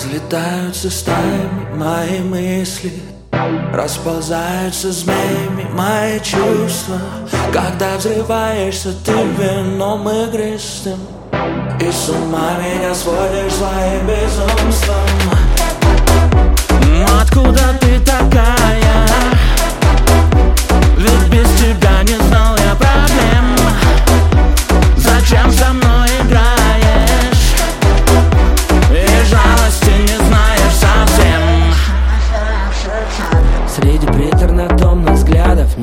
Разлетаются стаями мои мысли Расползаются змеями мои чувства. Когда взрываешься ты вином игристым И с ума меня сводишь своим безумством. Откуда ты такая? Ведь без тебя не знал я проблем. Зачем со мной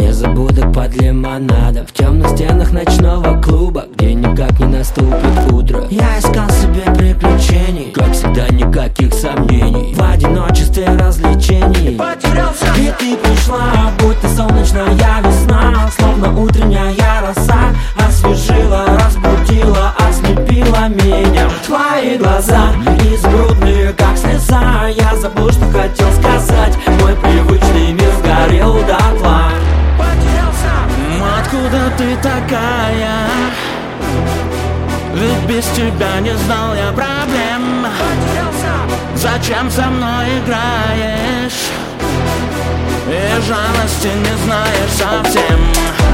взглядов Незабудок под лимонадом. В темных стенах ночного клуба Где никак не наступит утро. Я искал себе приключений Как всегда никаких сомнений. В одиночестве развлечений. Потерялся. И ты пришла, будто солнечная весна. Словно утренняя роса Освежила, разбудила, ослепила меня. Твои глаза изумрудные, как слеза. Я забыл, что хотел Откуда ты такая? Ведь без тебя не знал я проблем Зачем со мной играешь? И жалости не знаешь совсем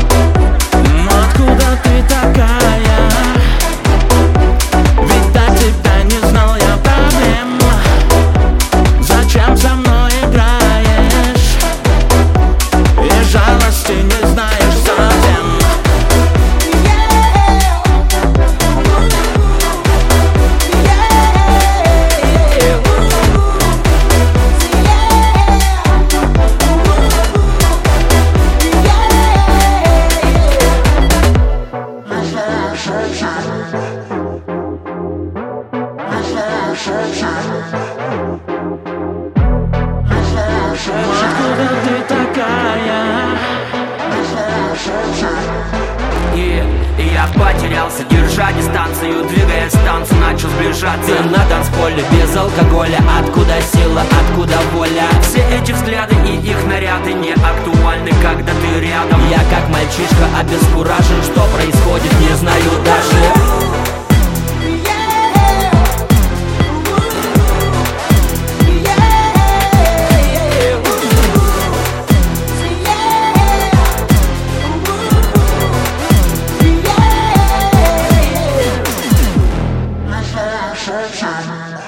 Откуда ты такая? И, и я потерялся, держа дистанцию Двигаясь к танцу, начал сближаться На танцполе без алкоголя Откуда сила, откуда воля Все эти взгляды и их наряды не актуальны, когда я как мальчишка обескуражен Что происходит, не знаю даже Sunshine.